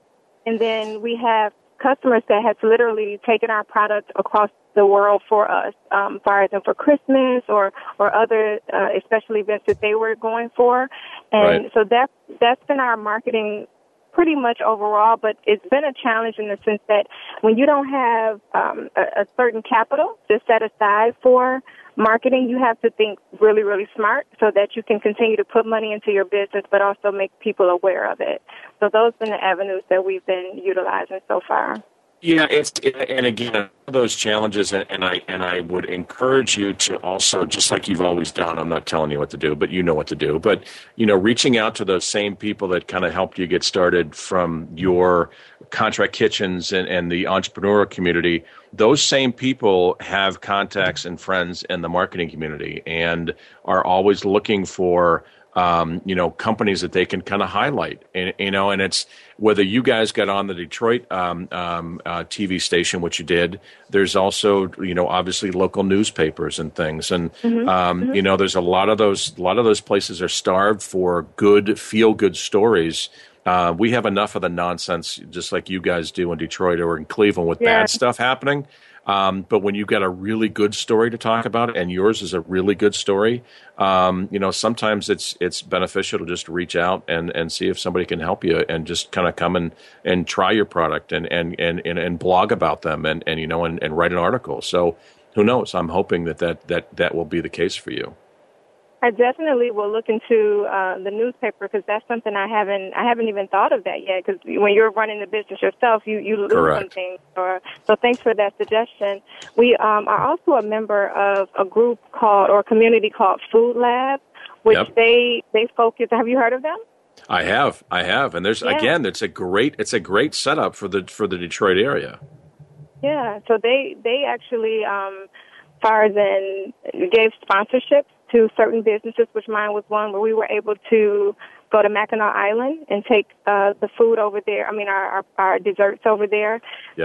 And then we have customers that have literally taken our product across the world for us, um, fire them for Christmas or or other uh, especially events that they were going for, and right. so that that's been our marketing pretty much overall, but it's been a challenge in the sense that when you don't have um, a, a certain capital to set aside for marketing, you have to think really, really smart so that you can continue to put money into your business, but also make people aware of it. So those have been the avenues that we've been utilizing so far. Yeah, it's and again those challenges, and, I and I would encourage you to also, just like you've always done. I'm not telling you what to do, but you know what to do. But you know, reaching out to those same people that kind of helped you get started from your contract kitchens and, and the entrepreneurial community. Those same people have contacts and friends in the marketing community, and are always looking for um, you know, companies that they can kind of highlight. And, you know, and it's whether you guys got on the Detroit um, um, uh, TV station, which you did. There's also, you know, obviously local newspapers and things, and mm-hmm. Mm-hmm. you know, there's a lot of those. A lot of those places are starved for good, feel good stories. Uh, we have enough of the nonsense, just like you guys do in Detroit or in Cleveland, with yeah. bad stuff happening. Um, but when you've got a really good story to talk about, and yours is a really good story, um, you know, sometimes it's it's beneficial to just reach out and, and see if somebody can help you, and just kind of come and, and try your product and and, and, and, blog about them, and, and you know, and, and write an article. So who knows? I'm hoping that that, that that will be the case for you. I definitely will look into uh, the newspaper because that's something I haven't I haven't even thought of that yet. Because when you're running the business yourself, you you lose Correct. some things. Or so thanks for that suggestion. We um, are also a member of a group called or a community called Food Lab, which yep. they they focus. Have you heard of them? I have, I have, and there's yeah. again, it's a great it's a great setup for the for the Detroit area. Yeah, so they they actually um, far as in gave sponsorships to certain businesses, which mine was one where we were able to go to Mackinac Island and take uh, the food over there. I mean, our our, our desserts over there,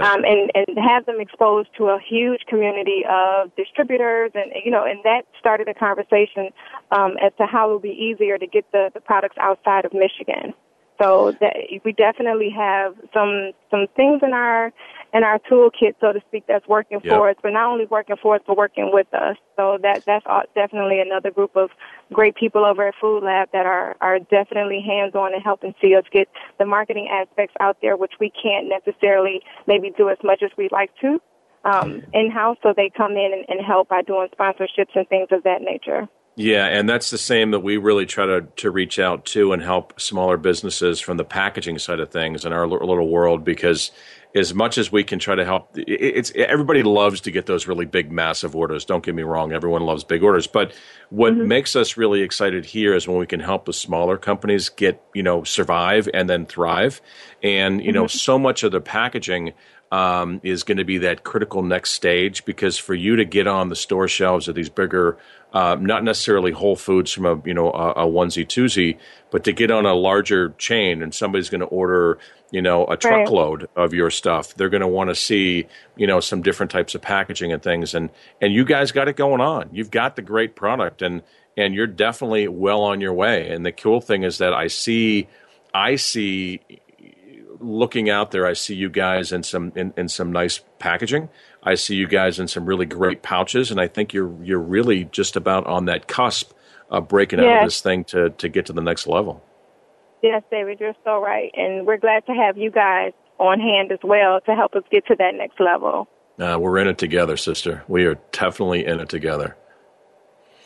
um, and and have them exposed to a huge community of distributors, and you know, and that started a conversation um, as to how it would be easier to get the the products outside of Michigan. So that we definitely have some some things in our in our toolkit, so to speak, that's working yep. for us, but not only working for us, but working with us. So that that's definitely another group of great people over at Food Lab that are are definitely hands on and helping see us get the marketing aspects out there, which we can't necessarily maybe do as much as we'd like to um, in house. So they come in and, and help by doing sponsorships and things of that nature. Yeah, and that's the same that we really try to, to reach out to and help smaller businesses from the packaging side of things in our little world because as much as we can try to help it's everybody loves to get those really big massive orders don't get me wrong everyone loves big orders but what mm-hmm. makes us really excited here is when we can help the smaller companies get you know survive and then thrive and you mm-hmm. know so much of the packaging um, is going to be that critical next stage because for you to get on the store shelves of these bigger, uh, not necessarily Whole Foods from a you know a, a onesie twosie, but to get on a larger chain and somebody's going to order you know a truckload right. of your stuff, they're going to want to see you know some different types of packaging and things, and and you guys got it going on. You've got the great product, and and you're definitely well on your way. And the cool thing is that I see. I see looking out there, I see you guys in some in, in some nice packaging. I see you guys in some really great pouches, and I think you're you're really just about on that cusp of breaking yes. out of this thing to to get to the next level. Yes, David, you're so right, and we're glad to have you guys on hand as well to help us get to that next level. Uh, we're in it together, sister. We are definitely in it together.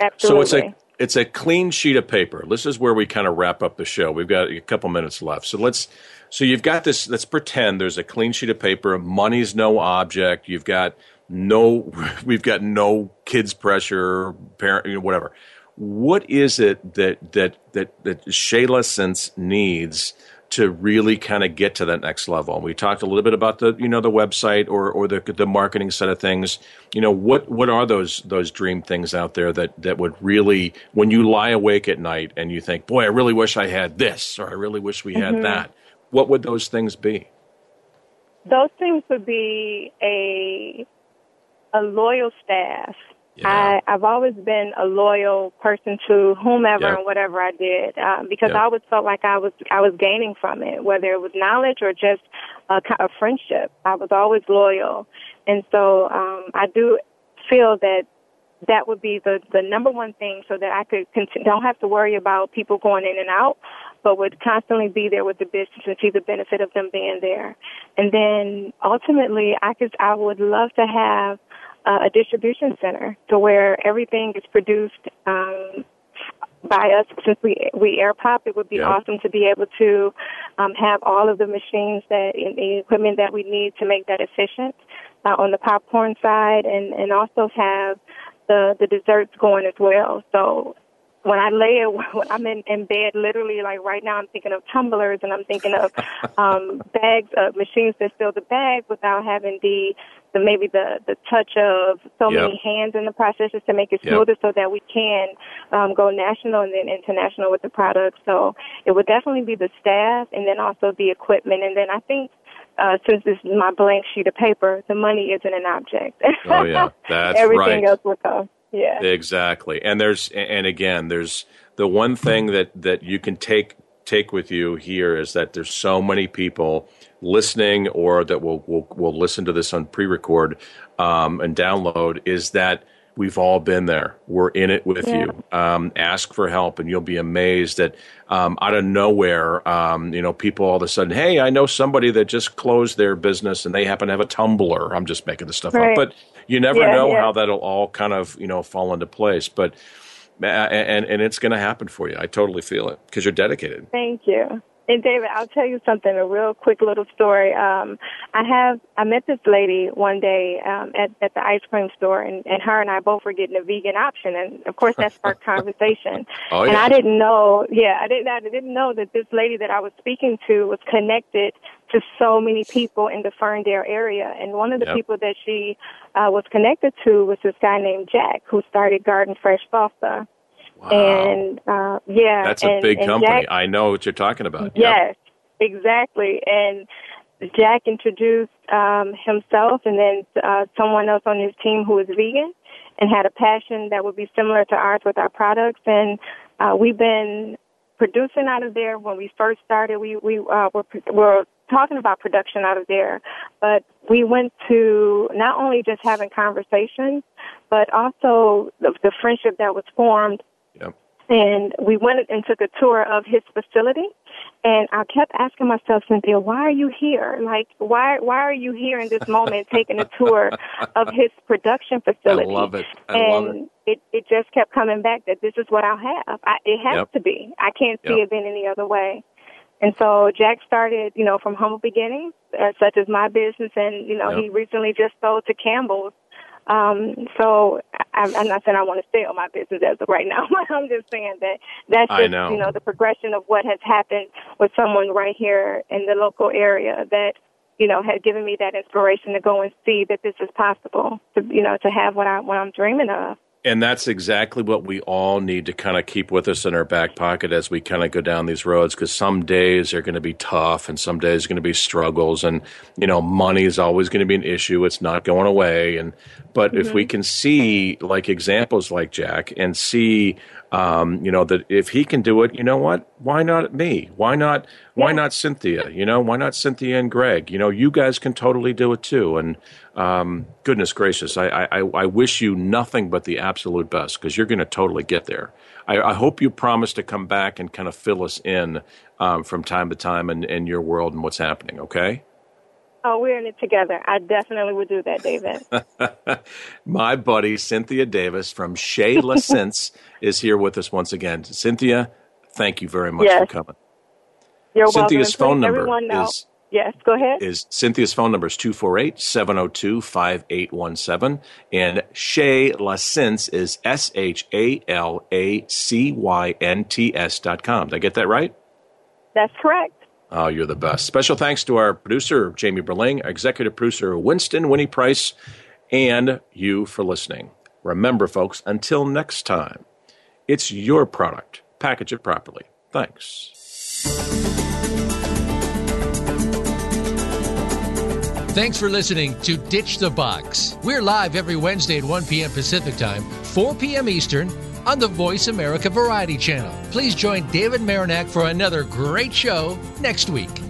Absolutely. So it's a it's a clean sheet of paper. This is where we kind of wrap up the show. We've got a couple minutes left, so let's so you've got this. Let's pretend there's a clean sheet of paper. Money's no object. You've got no. We've got no kids pressure, parent, you know, whatever. What is it that that that that Sha La Cynt's needs? To really kind of get to that next level. We talked a little bit about the you know the website or or the the marketing side of things. You know what what are those those dream things out there that that would really when you lie awake at night and you think, boy, I really wish I had this or I really wish we had mm-hmm. that what would those things be? Those things would be a a loyal staff. Yeah. I, I've always been a loyal person to whomever and whatever I did um, because I always felt like I was I was gaining from it, whether it was knowledge or just a, a friendship. I was always loyal, and so um, I do feel that that would be the the number one thing so that I could continue, don't have to worry about people going in and out, but would constantly be there with the business and see the benefit of them being there. And then ultimately, I could I would love to have uh, a distribution center to where everything is produced um, by us since we we air pop. It would be awesome to be able to um, have all of the machines that and the equipment that we need to make that efficient uh, on the popcorn side, and and also have the the desserts going as well. So when I lay it, when I'm in, in bed, literally, like right now, I'm thinking of tumblers and I'm thinking of um, bags, of machines that fill the bag without having the, the maybe the the touch of so yep. many hands in the process just to make it smoother, yep. so that we can um, go national and then international with the product. So it would definitely be the staff and then also the equipment, and then I think uh, since this is my blank sheet of paper, the money isn't an object. Oh yeah, that's Everything right. else will come. Yeah. Exactly. And there's and again, there's the one thing that that you can take take with you here is that there's so many people listening or that will will, will listen to this on pre-record um, and download is that we've all been there. We're in it with yeah. you. Um, ask for help, and you'll be amazed that um, out of nowhere, um, you know, people all of a sudden, hey, I know somebody that just closed their business and they happen to have a tumbler. I'm just making this stuff right. up, but you never yeah, know yeah. how that'll all kind of you know fall into place. But and and it's going to happen for you. I totally feel it because you're dedicated. Thank you. And David, I'll tell you something, a real quick little story. Um, I have, I met this lady one day, um, at, at the ice cream store and, and her and I both were getting a vegan option. And of course that sparked conversation. oh, yeah. And I didn't know, yeah, I didn't, I didn't know that this lady that I was speaking to was connected to so many people in the Ferndale area. And one of the Yep. people that she, uh, was connected to was this guy named Jack who started Garden Fresh Salsa. Wow. And, uh, yeah. That's a and- big and company. Jack- I know what you're talking about. Yep. Yes, exactly. And Jack introduced um, himself and then uh, someone else on his team who was vegan and had a passion that would be similar to ours with our products. And uh, we've been producing out of there. When we first started, we we uh, were, were talking about production out of there, but we went to not only just having conversations, but also the, the friendship that was formed Yep. and we went and took a tour of his facility and I kept asking myself, Cynthia, why are you here? Like, why why are you here in this moment taking a tour of his production facility? I love it. I and love it. it it just kept coming back that this is what I'll have. I, it has Yep. to be. I can't see Yep. it being any other way. And so Jack started, you know, from humble beginnings, uh, such as my business, and you know, Yep. he recently just sold to Campbell's. Um, so I, I'm not saying I want to sell my business as of right now. I'm just saying that that's just know. you know the progression of what has happened with someone right here in the local area that you know had given me that inspiration to go and see that this is possible to you know to have what I what I'm dreaming of. And that's exactly what we all need to kind of keep with us in our back pocket as we kind of go down these roads because some days are going to be tough and some days are going to be struggles and you know money is always going to be an issue. It's not going away. And but if we mm-hmm. can see like examples like Jack and see um, you know that if he can do it you know what why not me why not why Yeah. not Cynthia you know why not Cynthia and Greg you know you guys can totally do it too and um, goodness gracious, I, I, I wish you nothing but the absolute best because you're going to totally get there. I, I hope you promise to come back and kind of fill us in um, from time to time in, in your world and what's happening, okay? Oh, we're in it together. I definitely would do that, David. My buddy Cynthia Davis from Sha La Cynt's is here with us once again. Cynthia, thank you very much Yes. for coming. You're Cynthia's welcome. phone number is yes. Go ahead. is Cynthia's phone number is 248-702-5817 and Sha La Cynt's is S H A L A C Y N T S dot com. Did I get that right? That's correct. Oh, you're the best. Special thanks to our producer, Jamie Berling, executive producer, Winston Winnie Price, and you for listening. Remember, folks, until next time, it's your product. Package it properly. Thanks. Thanks for listening to Ditch the Box. We're live every Wednesday at 1 p.m. Pacific Time, 4 p.m. Eastern on the Voice America Variety Channel. Please join David Marinak for another great show next week.